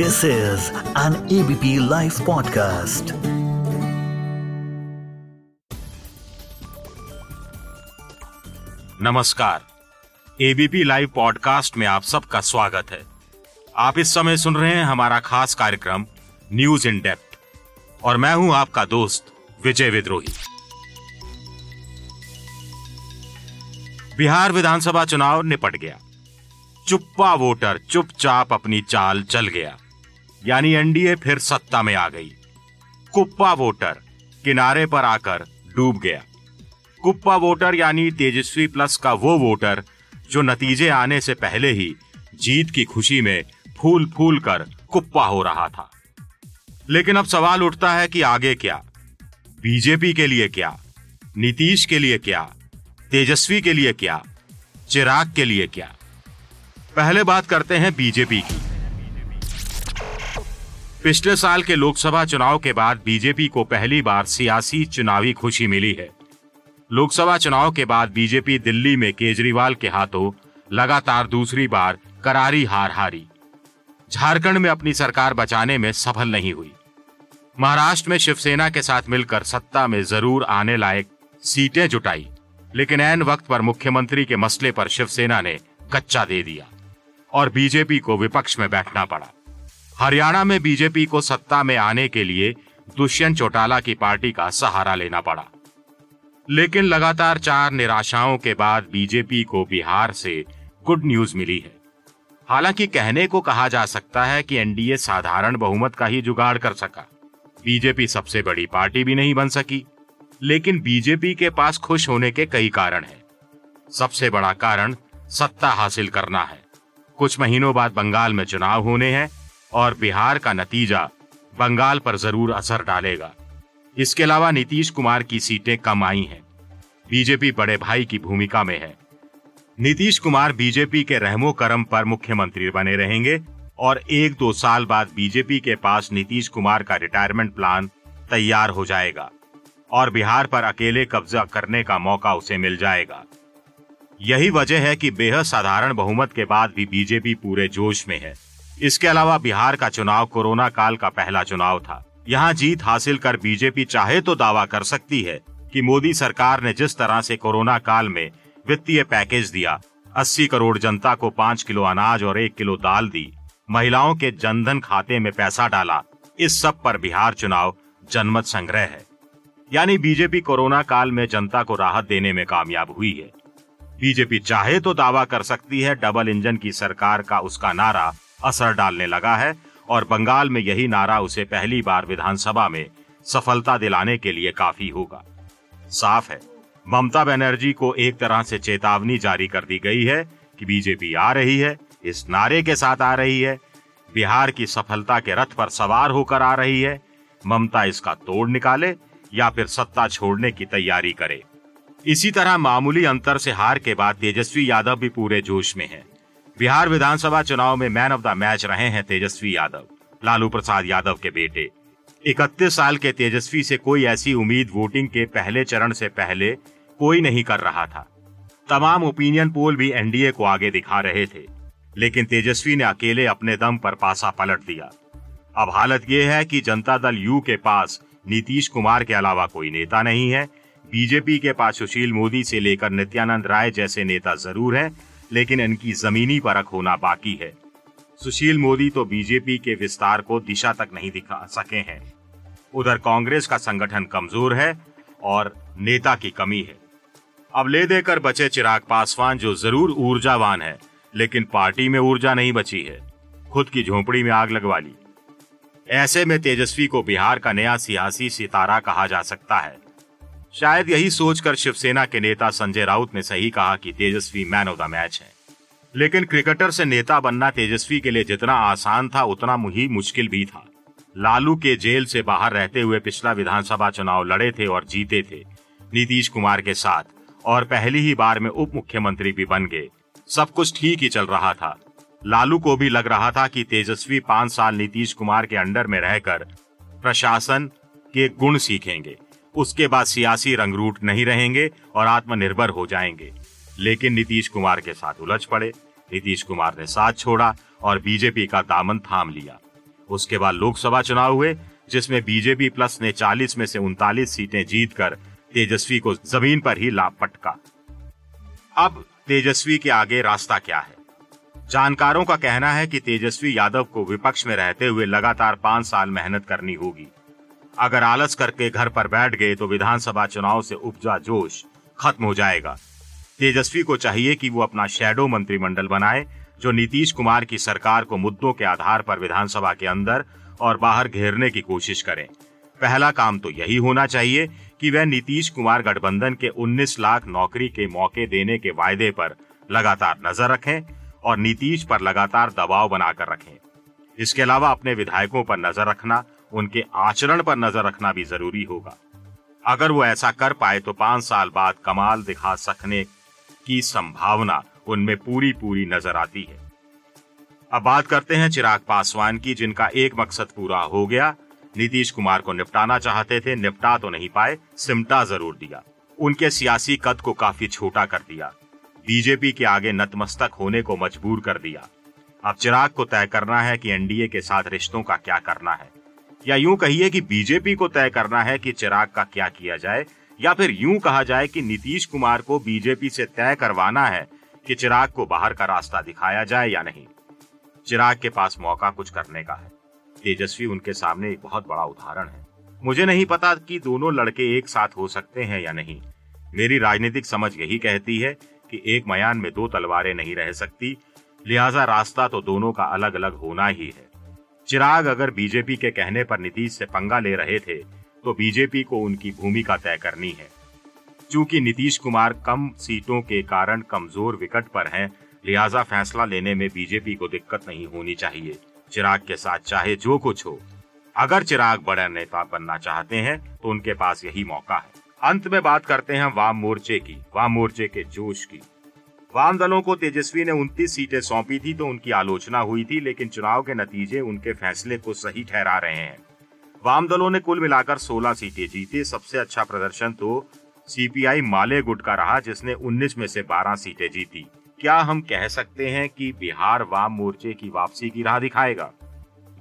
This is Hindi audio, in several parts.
This is an ABP Life podcast. नमस्कार। एबीपी लाइव पॉडकास्ट में आप सबका स्वागत है। आप इस समय सुन रहे हैं हमारा खास कार्यक्रम न्यूज़ इन डेप्थ और मैं हूँ आपका दोस्त विजय विद्रोही। बिहार विधानसभा चुनाव निपट गया। चुप्पा वोटर चुपचाप अपनी चाल चल गया। यानी एनडीए फिर सत्ता में आ गई। कुप्पा वोटर किनारे पर आकर डूब गया। कुप्पा वोटर यानी तेजस्वी प्लस का वो वोटर जो नतीजे आने से पहले ही जीत की खुशी में फूल फूल कर कुप्पा हो रहा था। लेकिन अब सवाल उठता है कि आगे क्या? बीजेपी के लिए क्या? नीतीश के लिए क्या? तेजस्वी के लिए क्या? चिराग के लिए क्या? पहले बात करते हैं बीजेपी की। पिछले साल के लोकसभा चुनाव के बाद बीजेपी को पहली बार सियासी चुनावी खुशी मिली है। लोकसभा चुनाव के बाद बीजेपी दिल्ली में केजरीवाल के हाथों लगातार दूसरी बार करारी हार हारी। झारखंड में अपनी सरकार बचाने में सफल नहीं हुई। महाराष्ट्र में शिवसेना के साथ मिलकर सत्ता में ज़रूर आने लायक सीटें जुटाई, लेकिन ऐन वक्त पर मुख्यमंत्री के मसले पर शिवसेना ने कच्चा दे दिया और बीजेपी को विपक्ष में बैठना पड़ा। हरियाणा में बीजेपी को सत्ता में आने के लिए दुष्यंत चौटाला की पार्टी का सहारा लेना पड़ा। लेकिन लगातार चार निराशाओं के बाद बीजेपी को बिहार से गुड न्यूज़ मिली है। हालाँकि कहने को कहा जा सकता है कि एनडीए साधारण बहुमत का ही जुगाड़ कर सका। बीजेपी सबसे बड़ी पार्टी भी नहीं बन सकी। लेकिन बीजेपी के पास खुश होने के कई कारण हैं। सबसे बड़ा कारण सत्ता हासिल करना है। कुछ महीनों बाद बंगाल में चुनाव होने हैं। और बिहार का नतीजा बंगाल पर ज़रूर असर डालेगा। इसके अलावा नीतीश कुमार की सीटें कम आई हैं। बीजेपी बड़े भाई की भूमिका में है। नीतीश कुमार बीजेपी के रहमो करम पर मुख्यमंत्री बने रहेंगे और एक दो साल बाद बीजेपी के पास नीतीश कुमार का रिटायरमेंट प्लान तैयार हो जाएगा और बिहार पर अकेले कब्जा करने का मौका उसे मिल जाएगा। यही वजह है कि बेहद साधारण बहुमत के बाद भी बीजेपी पूरे जोश में है। इसके अलावा बिहार का चुनाव कोरोना काल का पहला चुनाव था। यहाँ जीत हासिल कर बीजेपी चाहे तो दावा कर सकती है कि मोदी सरकार ने जिस तरह से कोरोना काल में वित्तीय पैकेज दिया 80 करोड़ जनता को पाँच किलो अनाज और एक किलो दाल दी, महिलाओं के जनधन खाते में पैसा डाला, इस सब पर बिहार चुनाव जनमत संग्रह है। यानी बीजेपी कोरोना काल में जनता को राहत देने में कामयाब हुई है। बीजेपी चाहे तो दावा कर सकती है डबल इंजन की सरकार का उसका नारा असर डालने लगा है और बंगाल में यही नारा उसे पहली बार विधानसभा में सफलता दिलाने के लिए काफ़ी होगा साफ़ है, ममता बनर्जी को एक तरह से चेतावनी जारी कर दी गई है कि बीजेपी आ रही है, इस नारे के साथ आ रही है, बिहार की सफलता के रथ पर सवार होकर आ रही है, ममता इसका तोड़ निकाले या फिर सत्ता छोड़ने की तैयारी करे इसी तरह मामूली अंतर से हार के बाद तेजस्वी यादव भी पूरे जोश में हैं। बिहार विधानसभा चुनाव में मैन ऑफ़ द मैच रहे हैं तेजस्वी यादव। लालू प्रसाद यादव के बेटे। इकतीस साल के तेजस्वी से कोई ऐसी उम्मीद वोटिंग के पहले चरण से पहले कोई नहीं कर रहा था। तमाम ओपिनियन पोल भी एनडीए को आगे दिखा रहे थे, लेकिन तेजस्वी ने अकेले अपने दम पर पासा पलट दिया। अब हालत यह है कि जनता दल यू के पास नीतीश कुमार के अलावा कोई नेता नहीं है। बीजेपी के पास सुशील मोदी से लेकर नित्यानंद राय जैसे नेता ज़रूर हैं लेकिन इनकी जमीनी परख होना बाकी है। सुशील मोदी तो बीजेपी के विस्तार को दिशा तक नहीं दिखा सके हैं। उधर कांग्रेस का संगठन कमज़ोर है और नेता की कमी है। अब ले देकर बचे चिराग पासवान, जो ज़रूर ऊर्जावान है, लेकिन पार्टी में ऊर्जा नहीं बची है। खुद की झोपड़ी में आग लगवा ली। ऐसे में तेजस्वी को बिहार का नया सियासी सितारा कहा जा सकता है। शायद यही सोचकर शिवसेना के नेता संजय राउत ने सही कहा कि Tejashwi man of the match है। लेकिन क्रिकेटर से नेता बनना तेजस्वी के लिए जितना आसान था, उतना ही मुश्किल भी था। लालू के जेल से बाहर रहते हुए पिछला विधानसभा चुनाव लड़े थे और जीते थे, नीतीश कुमार के साथ। और पहली ही बार में उप मुख्यमंत्री भी बन गए। सब कुछ ठीक ही चल रहा था। लालू को भी लग रहा था कि तेजस्वी पाँच साल नीतीश कुमार के अंडर में रहकर प्रशासन के गुण सीखेंगे। उसके बाद सियासी रंगरूट नहीं रहेंगे और आत्मनिर्भर हो जाएँगे। लेकिन नीतीश कुमार के साथ उलझ पड़े। नीतीश कुमार ने साथ छोड़ा और बीजेपी का दामन थाम लिया। उसके बाद लोकसभा चुनाव हुए, जिसमें बीजेपी प्लस ने 40 में से उनतालीस सीटें जीतकर तेजस्वी को ज़मीन पर ही लाभ पटका। अब तेजस्वी के आगे रास्ता क्या है? जानकारों का कहना है कि तेजस्वी यादव को विपक्ष में रहते हुए लगातार पाँच साल मेहनत करनी होगी। अगर आलस करके घर पर बैठ गए तो विधानसभा चुनाव से उपजा जोश खत्म हो जाएगा। तेजस्वी को चाहिए कि वो अपना शैडो मंत्रिमंडल बनाए, जो नीतीश कुमार की सरकार को मुद्दों के आधार पर विधानसभा के अंदर और बाहर घेरने की कोशिश करें। पहला काम तो यही होना चाहिए कि वह नीतीश कुमार गठबंधन के 19 लाख नौकरी के मौके देने के वायदे पर लगातार नज़र रखें और नीतीश पर लगातार दबाव बनाकर रखें। इसके अलावा अपने विधायकों पर नज़र रखना उनके आचरण पर नज़र रखना भी ज़रूरी होगा। अगर वो ऐसा कर पाए तो पाँच साल बाद कमाल दिखा सकने की संभावना उनमें पूरी पूरी नज़र आती है। अब बात करते हैं चिराग पासवान की, जिनका एक मकसद पूरा हो गया। नीतीश कुमार को निपटाना चाहते थे, निपटा तो नहीं पाए, सिमटा ज़रूर दिया। उनके सियासी कद को काफ़ी छोटा कर दिया। बीजेपी के आगे नतमस्तक होने को मजबूर कर दिया। अब चिराग को तय करना है कि एनडीए के साथ रिश्तों का क्या करना है। या यूँ कहिए कि बीजेपी को तय करना है कि चिराग का क्या किया जाए, या फिर यूँ कहा जाए कि नीतीश कुमार को बीजेपी से तय करवाना है कि चिराग को बाहर का रास्ता दिखाया जाए या नहीं। चिराग के पास मौका कुछ करने का है। तेजस्वी उनके सामने एक बहुत बड़ा उदाहरण है। मुझे नहीं पता कि दोनों लड़के एक साथ हो सकते हैं या नहीं। मेरी राजनीतिक समझ यही कहती है कि एक मयान में दो तलवारें नहीं रह सकती, लिहाजा रास्ता तो दोनों का अलग अलग होना ही है। चिराग अगर बीजेपी के कहने पर नीतीश से पंगा ले रहे थे तो बीजेपी को उनकी भूमिका तय करनी है। चूँकि नीतीश कुमार कम सीटों के कारण कमज़ोर विकट पर हैं, लिहाजा फैसला लेने में बीजेपी को दिक्कत नहीं होनी चाहिए। चिराग के साथ चाहे जो कुछ हो। अगर चिराग बड़ा नेता बनना चाहते हैं तो उनके पास यही मौका है। अंत में बात करते हैं वाम मोर्चे की वाम मोर्चे के जोश की। वाम दलों को तेजस्वी ने 29 सीटें सौंपी थी तो उनकी आलोचना हुई थी, लेकिन चुनाव के नतीजे उनके फैसले को सही ठहरा रहे हैं। वाम दलों ने कुल मिलाकर 16 सीटें जीती। सबसे अच्छा प्रदर्शन तो सीपीआई माले गुट का रहा, जिसने 19 में से 12 सीटें जीती। क्या हम कह सकते हैं कि बिहार वाम मोर्चे की वापसी की राह दिखाएगा?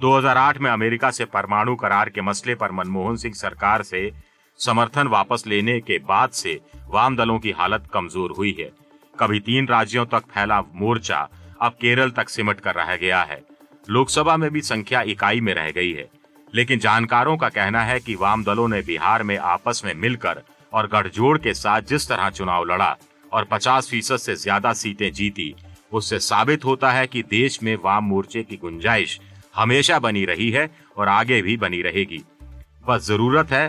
2008 में अमेरिका से परमाणु करार के मसले पर मनमोहन सिंह सरकार से समर्थन वापस लेने के बाद से वाम दलों की हालत कमज़ोर हुई है। कभी तीन राज्यों तक फैला मोर्चा अब केरल तक सिमट कर रह गया है। लोकसभा में भी संख्या इकाई में रह गई है। लेकिन जानकारों का कहना है कि वाम दलों ने बिहार में आपस में मिलकर और गठजोड़ के साथ जिस तरह चुनाव लड़ा और 50 फ़ीसद से ज़्यादा सीटें जीती, उससे साबित होता है कि देश में वाम मोर्चे की गुंजाइश हमेशा बनी रही है और आगे भी बनी रहेगी। बस ज़रूरत है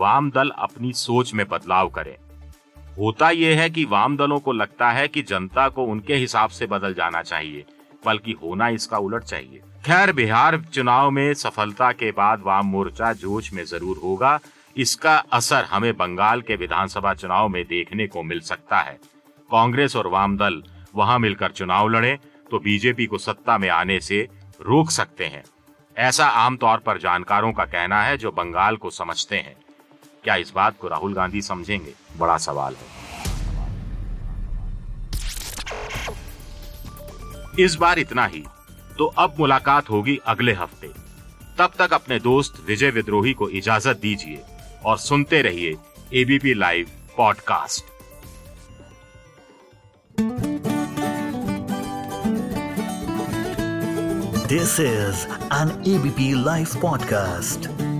वाम दल अपनी सोच में बदलाव करें। होता यह है कि वाम दलों को लगता है कि जनता को उनके हिसाब से बदल जाना चाहिए, बल्कि होना इसका उलट चाहिए। खैर, बिहार चुनाव में सफलता के बाद वाम मोर्चा जोश में ज़रूर होगा। इसका असर हमें बंगाल के विधानसभा चुनाव में देखने को मिल सकता है। कांग्रेस और वाम दल वहाँ मिलकर चुनाव लड़े तो बीजेपी को सत्ता में आने से रोक सकते हैं। ऐसा आमतौर पर जानकारों का कहना है जो बंगाल को समझते हैं। क्या इस बात को राहुल गांधी समझेंगे? बड़ा सवाल है। इस बार इतना ही। तो अब मुलाकात होगी अगले हफ़्ते। तब तक अपने दोस्त विजय विद्रोही को इजाज़त दीजिए और सुनते रहिए ABP live podcast this is an ABP live podcast